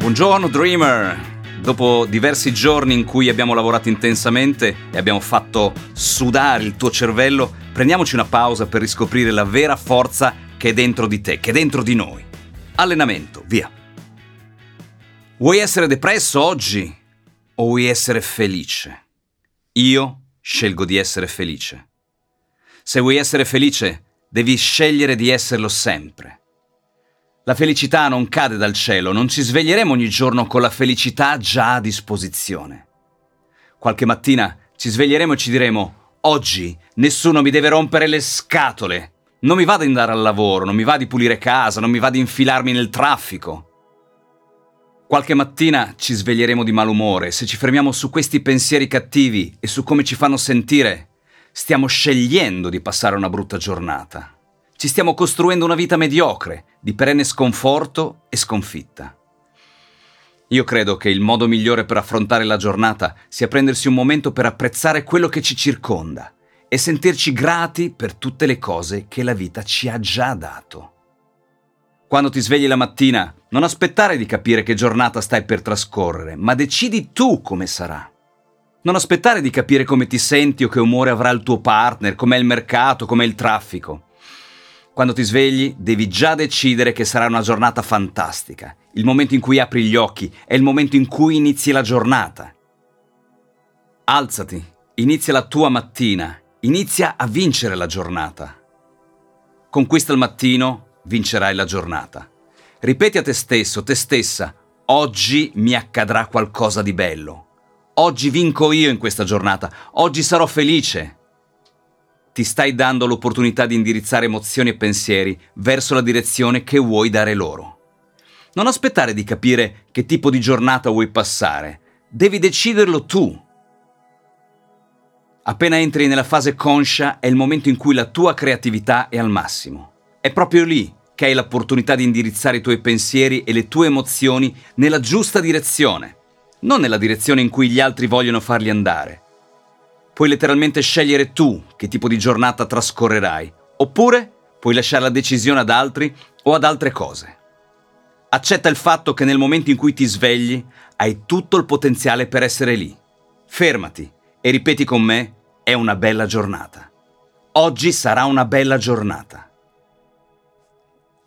Buongiorno Dreamer! Dopo diversi giorni in cui abbiamo lavorato intensamente e abbiamo fatto sudare il tuo cervello, prendiamoci una pausa per riscoprire la vera forza che è dentro di te, che è dentro di noi. Allenamento, via. Vuoi essere depresso oggi o vuoi essere felice? Io scelgo di essere felice. Se vuoi essere felice, devi scegliere di esserlo sempre. La felicità non cade dal cielo, non ci sveglieremo ogni giorno con la felicità già a disposizione. Qualche mattina ci sveglieremo e ci diremo, oggi nessuno mi deve rompere le scatole, non mi va di andare al lavoro, non mi va di pulire casa, non mi va di infilarmi nel traffico. Qualche mattina ci sveglieremo di malumore, se ci fermiamo su questi pensieri cattivi e su come ci fanno sentire, stiamo scegliendo di passare una brutta giornata. Ci stiamo costruendo una vita mediocre, di perenne sconforto e sconfitta. Io credo che il modo migliore per affrontare la giornata sia prendersi un momento per apprezzare quello che ci circonda e sentirci grati per tutte le cose che la vita ci ha già dato. Quando ti svegli la mattina, non aspettare di capire che giornata stai per trascorrere, ma decidi tu come sarà. Non aspettare di capire come ti senti o che umore avrà il tuo partner, com'è il mercato, com'è il traffico. Quando ti svegli devi già decidere che sarà una giornata fantastica. Il momento in cui apri gli occhi è il momento in cui inizi la giornata. Alzati, inizia la tua mattina, inizia a vincere la giornata. Conquista il mattino, vincerai la giornata. Ripeti a te stesso, te stessa, oggi mi accadrà qualcosa di bello. Oggi vinco io in questa giornata, oggi sarò felice ti stai dando l'opportunità di indirizzare emozioni e pensieri verso la direzione che vuoi dare loro. Non aspettare di capire che tipo di giornata vuoi passare, devi deciderlo tu. Appena entri nella fase conscia è il momento in cui la tua creatività è al massimo. È proprio lì che hai l'opportunità di indirizzare i tuoi pensieri e le tue emozioni nella giusta direzione, non nella direzione in cui gli altri vogliono farli andare. Puoi letteralmente scegliere tu che tipo di giornata trascorrerai, oppure puoi lasciare la decisione ad altri o ad altre cose. Accetta il fatto che nel momento in cui ti svegli hai tutto il potenziale per essere lì. Fermati e ripeti con me, è una bella giornata. Oggi sarà una bella giornata.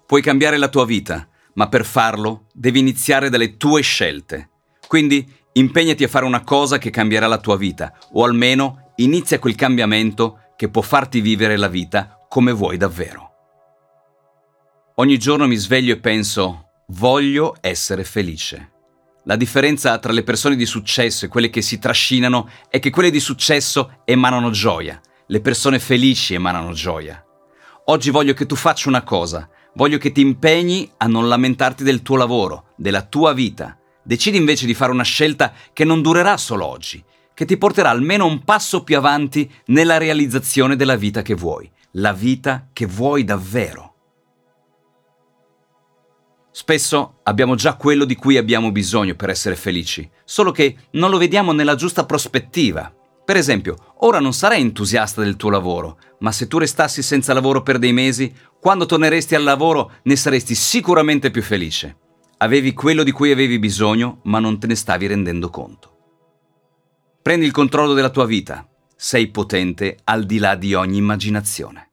Puoi cambiare la tua vita, ma per farlo devi iniziare dalle tue scelte. Quindi impegnati a fare una cosa che cambierà la tua vita, o almeno inizia quel cambiamento che può farti vivere la vita come vuoi davvero. Ogni giorno mi sveglio e penso, voglio essere felice. La differenza tra le persone di successo e quelle che si trascinano è che quelle di successo emanano gioia, le persone felici emanano gioia. Oggi voglio che tu faccia una cosa, voglio che ti impegni a non lamentarti del tuo lavoro, della tua vita. Decidi invece di fare una scelta che non durerà solo oggi, che ti porterà almeno un passo più avanti nella realizzazione della vita che vuoi, la vita che vuoi davvero. Spesso abbiamo già quello di cui abbiamo bisogno per essere felici, solo che non lo vediamo nella giusta prospettiva. Per esempio, ora non sarai entusiasta del tuo lavoro, ma se tu restassi senza lavoro per dei mesi, quando torneresti al lavoro ne saresti sicuramente più felice. Avevi quello di cui avevi bisogno, ma non te ne stavi rendendo conto. Prendi il controllo della tua vita. Sei potente al di là di ogni immaginazione.